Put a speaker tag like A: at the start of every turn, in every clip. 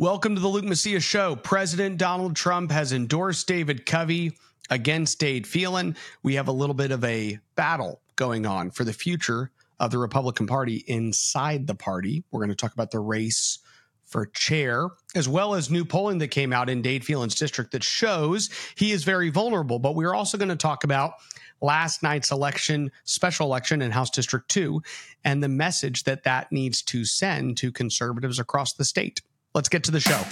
A: Welcome to the Luke Macias Show. President Donald Trump has endorsed David Covey against Dade Phelan. We have a little bit of a battle going on for the future of the Republican Party inside the party. We're going to talk about the race for chair, as well as new polling that came out in Dade Phelan's district that shows he is very vulnerable. But we're also going to talk about last night's election, special election in House District 2, and the message that that needs to send to conservatives across the state. Let's get to the show.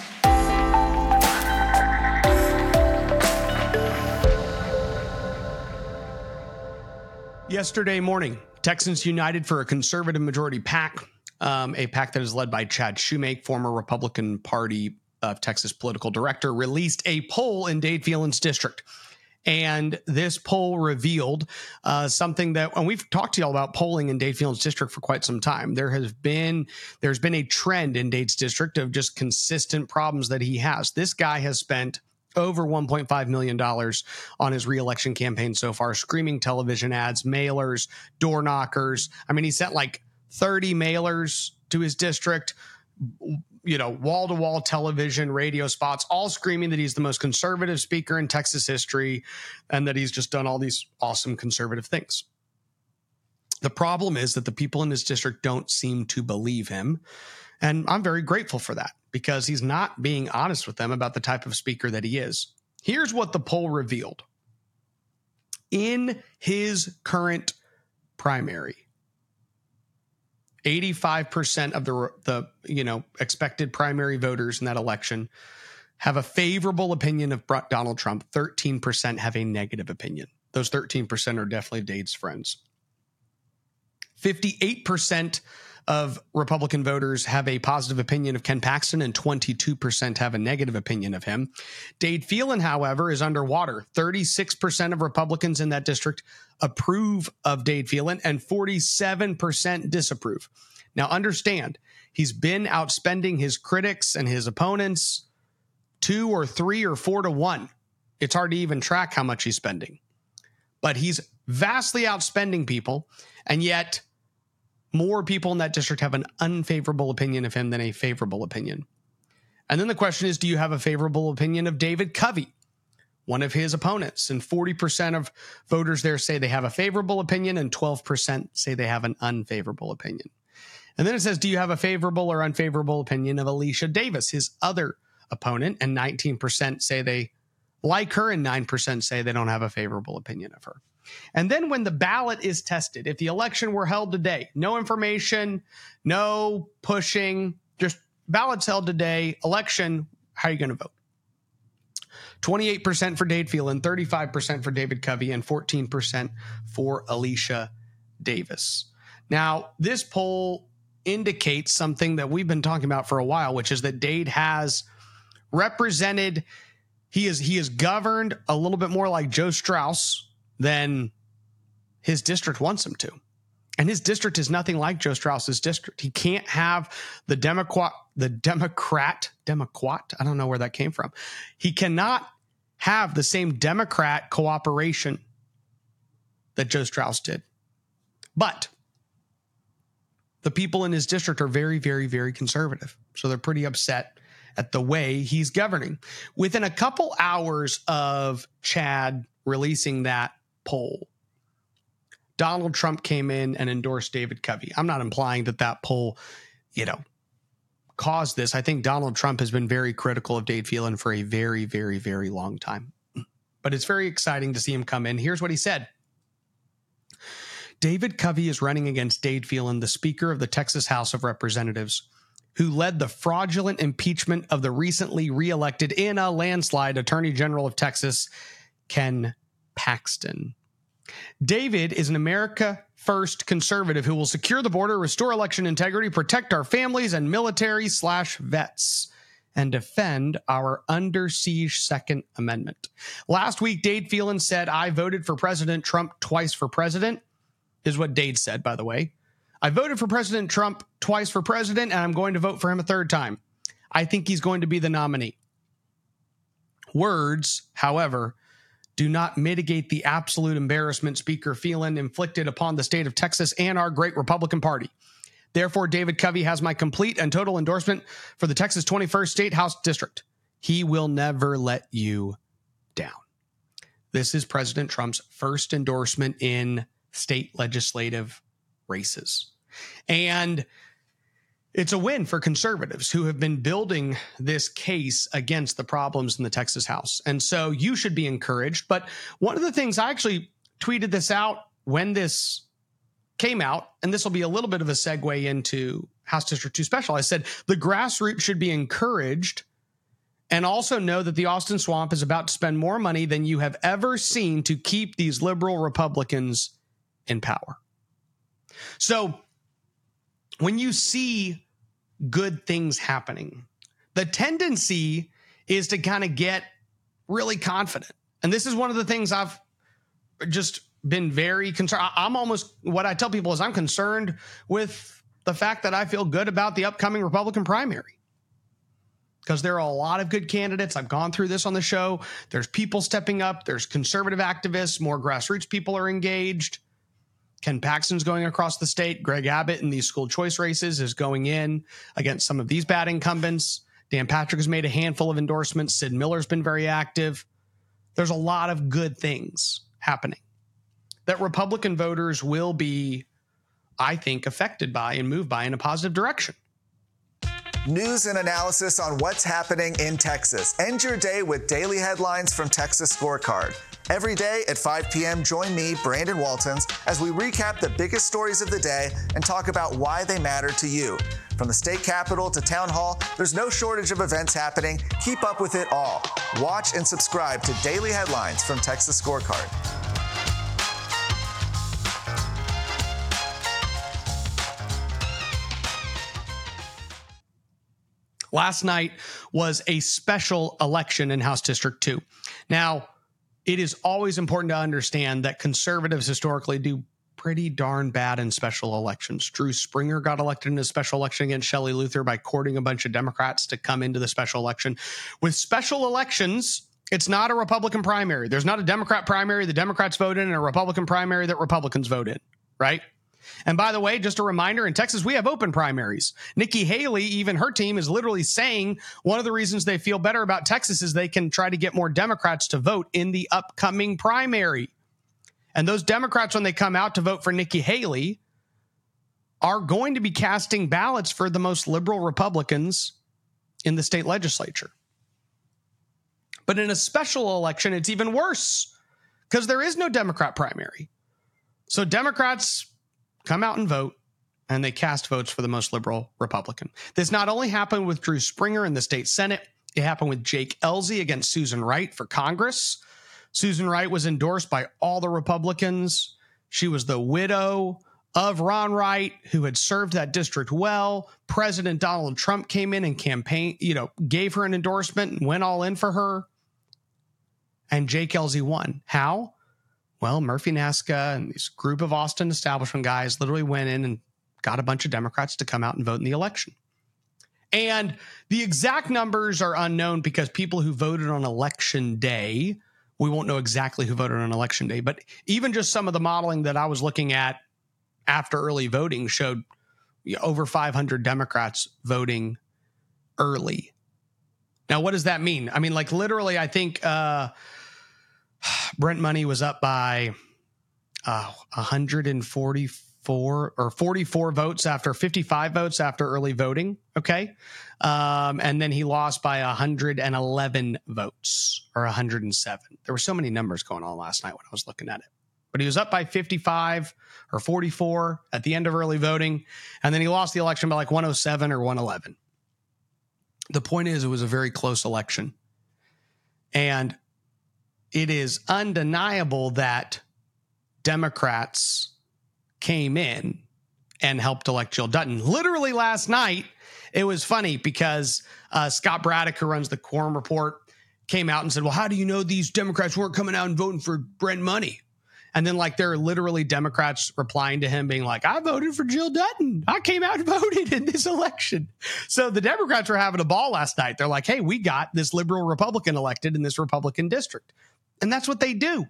A: Yesterday morning, Texans united for a conservative majority PAC, um, a PAC that is led by Chad Shoemake, former Republican Party of Texas political director, released a poll in Dade Phelan's district. And this poll revealed uh, something that, and we've talked to y'all about polling in Dade Phelan's district for quite some time. There has been, there's been a trend in Dade's district of just consistent problems that he has. This guy has spent over $1.5 million on his reelection campaign so far, screaming television ads, mailers, door knockers. I mean, he sent like 30 mailers to his district, you know, wall to wall television, radio spots, all screaming that he's the most conservative speaker in Texas history and that he's just done all these awesome conservative things. The problem is that the people in his district don't seem to believe him. And I'm very grateful for that because he's not being honest with them about the type of speaker that he is. Here's what the poll revealed. In his current primary, 85% of the the you know expected primary voters in that election have a favorable opinion of Donald Trump. 13% have a negative opinion. Those 13% are definitely Dade's friends. 58% of Republican voters have a positive opinion of Ken Paxton and 22% have a negative opinion of him. Dade Phelan, however, is underwater. 36% of Republicans in that district approve of Dade Phelan and 47% disapprove. Now, understand, he's been outspending his critics and his opponents two or three or four to one. It's hard to even track how much he's spending, but he's vastly outspending people. And yet, more people in that district have an unfavorable opinion of him than a favorable opinion. And then the question is do you have a favorable opinion of David Covey, one of his opponents? And 40% of voters there say they have a favorable opinion, and 12% say they have an unfavorable opinion. And then it says, do you have a favorable or unfavorable opinion of Alicia Davis, his other opponent? And 19% say they like her, and 9% say they don't have a favorable opinion of her. And then when the ballot is tested, if the election were held today, no information, no pushing, just ballots held today, election, how are you going to vote? 28% for Dade Phelan, 35% for David Covey, and 14% for Alicia Davis. Now, this poll indicates something that we've been talking about for a while, which is that Dade has represented, he is he is governed a little bit more like Joe Straus, than his district wants him to. And his district is nothing like Joe Straus's district. He can't have the Democrat, the Democrat, Democrat. I don't know where that came from. He cannot have the same Democrat cooperation that Joe Straus did. But the people in his district are very, very, very conservative. So they're pretty upset at the way he's governing. Within a couple hours of Chad releasing that poll, Donald Trump came in and endorsed David Covey. I'm not implying that that poll, you know, caused this. I think Donald Trump has been very critical of Dade Phelan for a very, very, very long time. But it's very exciting to see him come in. Here's what he said. David Covey is running against Dade Phelan, the Speaker of the Texas House of Representatives, who led the fraudulent impeachment of the recently reelected in a landslide Attorney General of Texas, Ken Paxton. David is an America First conservative who will secure the border, restore election integrity, protect our families and military slash vets, and defend our under siege Second Amendment. Last week, Dade Phelan said, I voted for President Trump twice for president, is what Dade said, by the way. I voted for President Trump twice for president, and I'm going to vote for him a third time. I think he's going to be the nominee. Words, however, do not mitigate the absolute embarrassment Speaker Phelan inflicted upon the state of Texas and our great Republican Party. Therefore, David Covey has my complete and total endorsement for the Texas 21st State House District. He will never let you down. This is President Trump's first endorsement in state legislative races. And it's a win for conservatives who have been building this case against the problems in the Texas House. And so you should be encouraged. But one of the things I actually tweeted this out when this came out, and this will be a little bit of a segue into House District 2 Special. I said the grassroots should be encouraged and also know that the Austin Swamp is about to spend more money than you have ever seen to keep these liberal Republicans in power. So when you see good things happening. The tendency is to kind of get really confident. And this is one of the things I've just been very concerned. I'm almost what I tell people is I'm concerned with the fact that I feel good about the upcoming Republican primary. Because there are a lot of good candidates. I've gone through this on the show. There's people stepping up, there's conservative activists, more grassroots people are engaged. Ken Paxton's going across the state. Greg Abbott in these school choice races is going in against some of these bad incumbents. Dan Patrick has made a handful of endorsements. Sid Miller's been very active. There's a lot of good things happening that Republican voters will be, I think, affected by and moved by in a positive direction.
B: News and analysis on what's happening in Texas. End your day with daily headlines from Texas Scorecard. Every day at 5 p.m., join me, Brandon Waltens, as we recap the biggest stories of the day and talk about why they matter to you. From the state capitol to town hall, there's no shortage of events happening. Keep up with it all. Watch and subscribe to daily headlines from Texas Scorecard.
A: Last night was a special election in House District 2. Now, it is always important to understand that conservatives historically do pretty darn bad in special elections. Drew Springer got elected in a special election against Shelley Luther by courting a bunch of Democrats to come into the special election. With special elections, it's not a Republican primary. There's not a Democrat primary the Democrats vote in and a Republican primary that Republicans vote in, right? And by the way, just a reminder in Texas, we have open primaries. Nikki Haley, even her team, is literally saying one of the reasons they feel better about Texas is they can try to get more Democrats to vote in the upcoming primary. And those Democrats, when they come out to vote for Nikki Haley, are going to be casting ballots for the most liberal Republicans in the state legislature. But in a special election, it's even worse because there is no Democrat primary. So Democrats come out and vote, and they cast votes for the most liberal Republican. This not only happened with Drew Springer in the state Senate, it happened with Jake Ellzey against Susan Wright for Congress. Susan Wright was endorsed by all the Republicans. She was the widow of Ron Wright, who had served that district well. President Donald Trump came in and campaign, you know, gave her an endorsement and went all in for her. And Jake Ellzey won. How? Well, Murphy Nasica and this group of Austin establishment guys literally went in and got a bunch of Democrats to come out and vote in the election. And the exact numbers are unknown because people who voted on election day, we won't know exactly who voted on election day, but even just some of the modeling that I was looking at after early voting showed over 500 Democrats voting early. Now, what does that mean? I mean, like literally, I think uh, Brent Money was up by uh, 144 or 44 votes after 55 votes after early voting. Okay. Um, and then he lost by 111 votes or 107. There were so many numbers going on last night when I was looking at it. But he was up by 55 or 44 at the end of early voting. And then he lost the election by like 107 or 111. The point is, it was a very close election. And it is undeniable that Democrats came in and helped elect Jill Dutton. Literally last night, it was funny because uh, Scott Braddock, who runs the Quorum Report, came out and said, Well, how do you know these Democrats weren't coming out and voting for Brent Money? And then, like, there are literally Democrats replying to him, being like, I voted for Jill Dutton. I came out and voted in this election. So the Democrats were having a ball last night. They're like, hey, we got this liberal Republican elected in this Republican district. And that's what they do.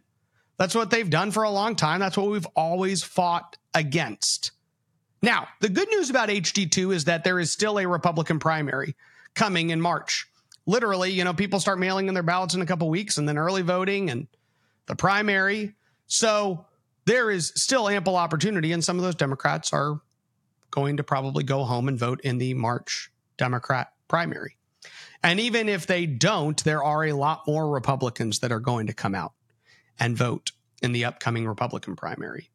A: That's what they've done for a long time. That's what we've always fought against. Now, the good news about HD2 is that there is still a Republican primary coming in March. Literally, you know, people start mailing in their ballots in a couple weeks and then early voting and the primary. So there is still ample opportunity, and some of those Democrats are going to probably go home and vote in the March Democrat primary. And even if they don't, there are a lot more Republicans that are going to come out and vote in the upcoming Republican primary.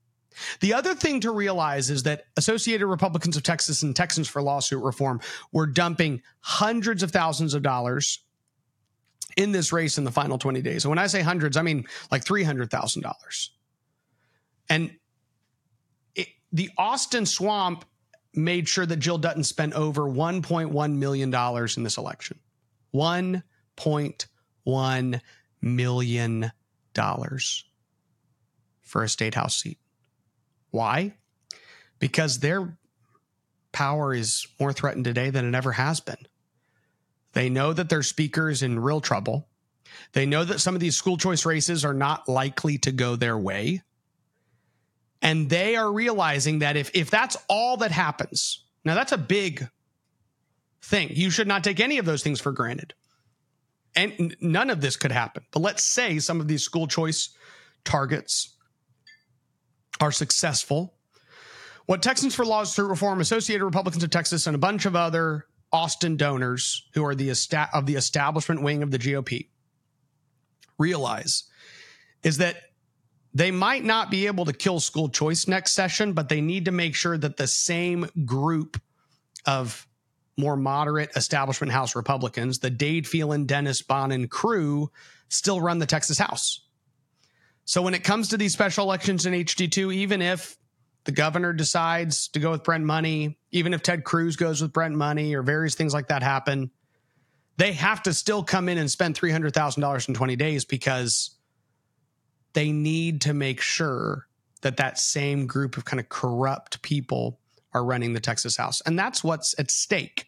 A: The other thing to realize is that Associated Republicans of Texas and Texans for Lawsuit Reform were dumping hundreds of thousands of dollars in this race in the final 20 days. And when I say hundreds, I mean like $300,000. And it, the Austin Swamp made sure that Jill Dutton spent over $1.1 million in this election. $1.1 million for a state house seat. Why? Because their power is more threatened today than it ever has been. They know that their speaker is in real trouble. They know that some of these school choice races are not likely to go their way. And they are realizing that if, if that's all that happens, now that's a big thing. You should not take any of those things for granted. And none of this could happen. But let's say some of these school choice targets are successful. What Texans for Lawsuit Reform, Associated Republicans of Texas, and a bunch of other Austin donors who are the esta- of the establishment wing of the GOP realize is that they might not be able to kill school choice next session, but they need to make sure that the same group of more moderate establishment House Republicans, the Dade Phelan, Dennis Bonnen crew, still run the Texas House. So when it comes to these special elections in HD2, even if the governor decides to go with Brent Money, even if Ted Cruz goes with Brent Money or various things like that happen, they have to still come in and spend $300,000 in 20 days because they need to make sure that that same group of kind of corrupt people are running the Texas House. And that's what's at stake.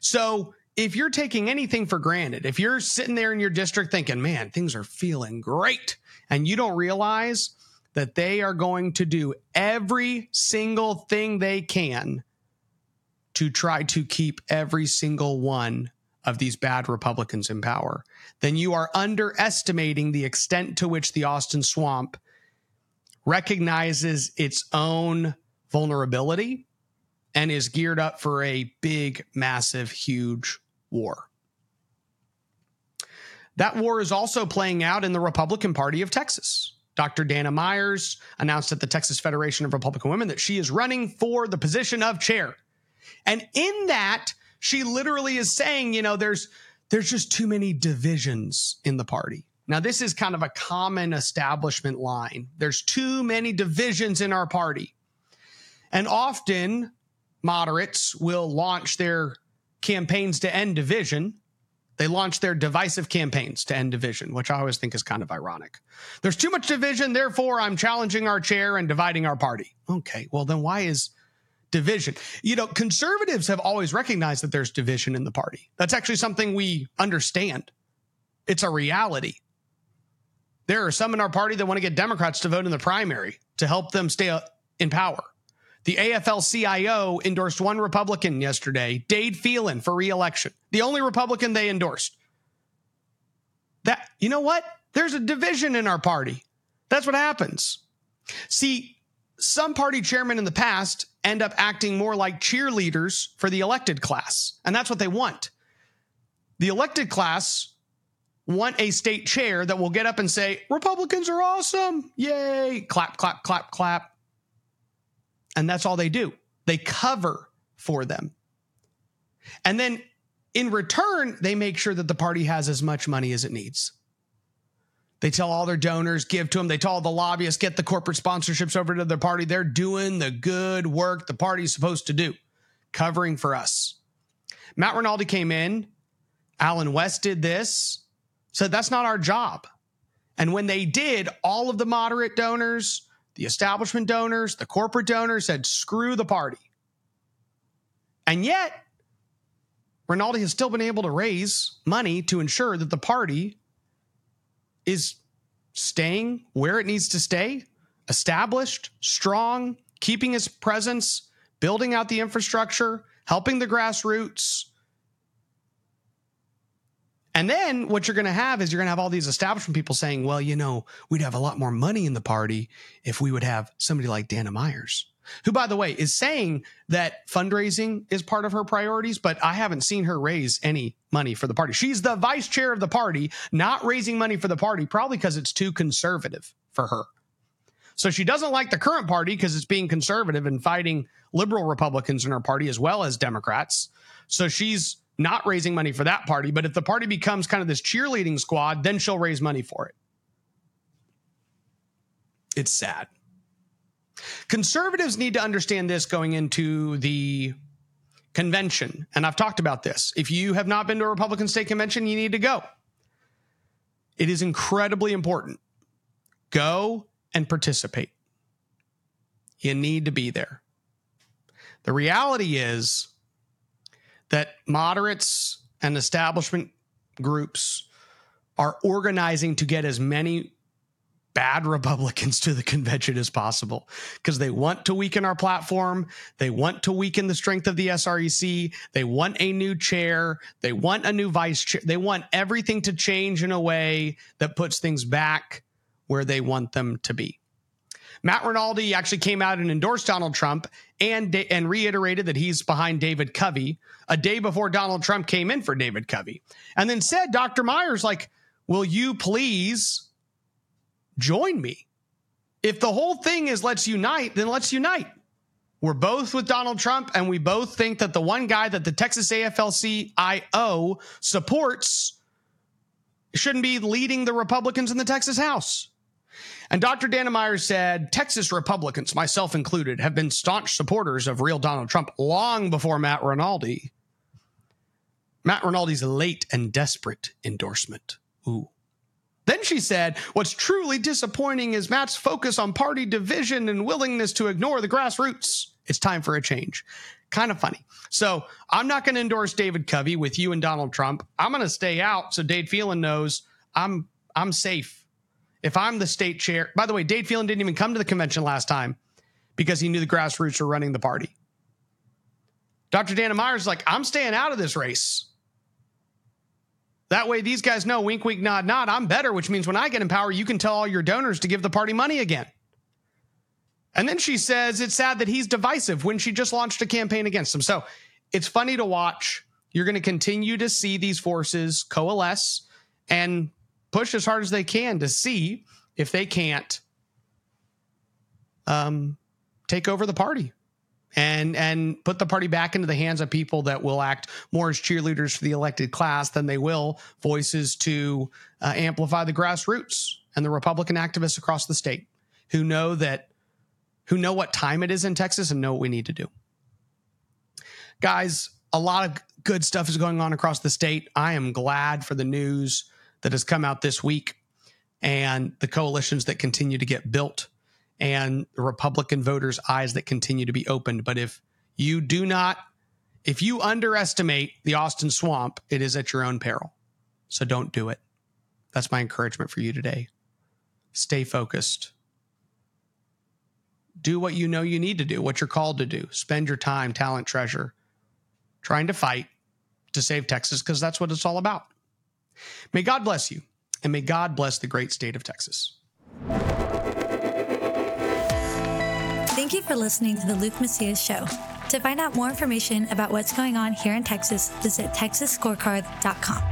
A: So if you're taking anything for granted, if you're sitting there in your district thinking, man, things are feeling great, and you don't realize that they are going to do every single thing they can to try to keep every single one of these bad Republicans in power, then you are underestimating the extent to which the Austin swamp recognizes its own vulnerability and is geared up for a big, massive, huge war. That war is also playing out in the Republican Party of Texas. Dr. Dana Myers announced at the Texas Federation of Republican Women that she is running for the position of chair. And in that, she literally is saying, you know, there's there's just too many divisions in the party. Now, this is kind of a common establishment line. There's too many divisions in our party. And often moderates will launch their campaigns to end division. They launch their divisive campaigns to end division, which I always think is kind of ironic. There's too much division, therefore I'm challenging our chair and dividing our party. Okay, well, then why is division? You know, conservatives have always recognized that there's division in the party. That's actually something we understand, it's a reality. There are some in our party that want to get Democrats to vote in the primary to help them stay in power. The AFL CIO endorsed one Republican yesterday, Dade Phelan, for reelection. The only Republican they endorsed. That you know what? There's a division in our party. That's what happens. See, some party chairmen in the past end up acting more like cheerleaders for the elected class, and that's what they want. The elected class want a state chair that will get up and say, Republicans are awesome. Yay. Clap, clap, clap, clap. And that's all they do. They cover for them. And then in return, they make sure that the party has as much money as it needs. They tell all their donors, give to them. They tell all the lobbyists, get the corporate sponsorships over to their party. They're doing the good work the party's supposed to do, covering for us. Matt Rinaldi came in. Allen West did this, said that's not our job. And when they did, all of the moderate donors, the establishment donors, the corporate donors said, screw the party. And yet, Rinaldi has still been able to raise money to ensure that the party is staying where it needs to stay, established, strong, keeping its presence, building out the infrastructure, helping the grassroots. And then what you're going to have is you're going to have all these establishment people saying, well, you know, we'd have a lot more money in the party if we would have somebody like Dana Myers, who, by the way, is saying that fundraising is part of her priorities, but I haven't seen her raise any money for the party. She's the vice chair of the party, not raising money for the party, probably because it's too conservative for her. So she doesn't like the current party because it's being conservative and fighting liberal Republicans in her party as well as Democrats. So she's not raising money for that party. But if the party becomes kind of this cheerleading squad, then she'll raise money for it. It's sad. Conservatives need to understand this going into the convention. And I've talked about this. If you have not been to a Republican state convention, you need to go. It is incredibly important. Go and participate. You need to be there. The reality is that moderates and establishment groups are organizing to get as many bad Republicans to the convention as possible because they want to weaken our platform. They want to weaken the strength of the SREC. They want a new chair. They want a new vice chair. They want everything to change in a way that puts things back where they want them to be. Matt Rinaldi actually came out and endorsed Donald Trump and and reiterated that he's behind David Covey a day before Donald Trump came in for David Covey, and then said, "Dr. Myers, like, will you please join me? If the whole thing is let's unite, then let's unite." We're both with Donald Trump, and we both think that the one guy that the Texas AFL CIO supports shouldn't be leading the Republicans in the Texas House. And Dr. Dana Myers said Texas Republicans, myself included, have been staunch supporters of real Donald Trump long before Matt Rinaldi. Matt Rinaldi's late and desperate endorsement. Ooh. Then she said, What's truly disappointing is Matt's focus on party division and willingness to ignore the grassroots. It's time for a change. Kind of funny. So I'm not going to endorse David Covey with you and Donald Trump. I'm going to stay out so Dade Phelan knows I'm I'm safe if I'm the state chair, by the way, Dade Phelan didn't even come to the convention last time because he knew the grassroots were running the party. Dr. Dana Myers is like, I'm staying out of this race. That way, these guys know wink, wink, nod, nod. I'm better, which means when I get in power, you can tell all your donors to give the party money again. And then she says it's sad that he's divisive when she just launched a campaign against him. So it's funny to watch. You're going to continue to see these forces coalesce and push as hard as they can to see if they can't um, take over the party and and put the party back into the hands of people that will act more as cheerleaders for the elected class than they will voices to uh, amplify the grassroots and the Republican activists across the state who know that who know what time it is in Texas and know what we need to do. Guys, a lot of good stuff is going on across the state. I am glad for the news that has come out this week and the coalitions that continue to get built and the Republican voters' eyes that continue to be opened. But if you do not, if you underestimate the Austin swamp, it is at your own peril. So don't do it. That's my encouragement for you today. Stay focused. Do what you know you need to do, what you're called to do. Spend your time, talent, treasure, trying to fight to save Texas because that's what it's all about. May God bless you, and may God bless the great state of Texas.
C: Thank you for listening to the Luke Macias Show. To find out more information about what's going on here in Texas, visit texasscorecard.com.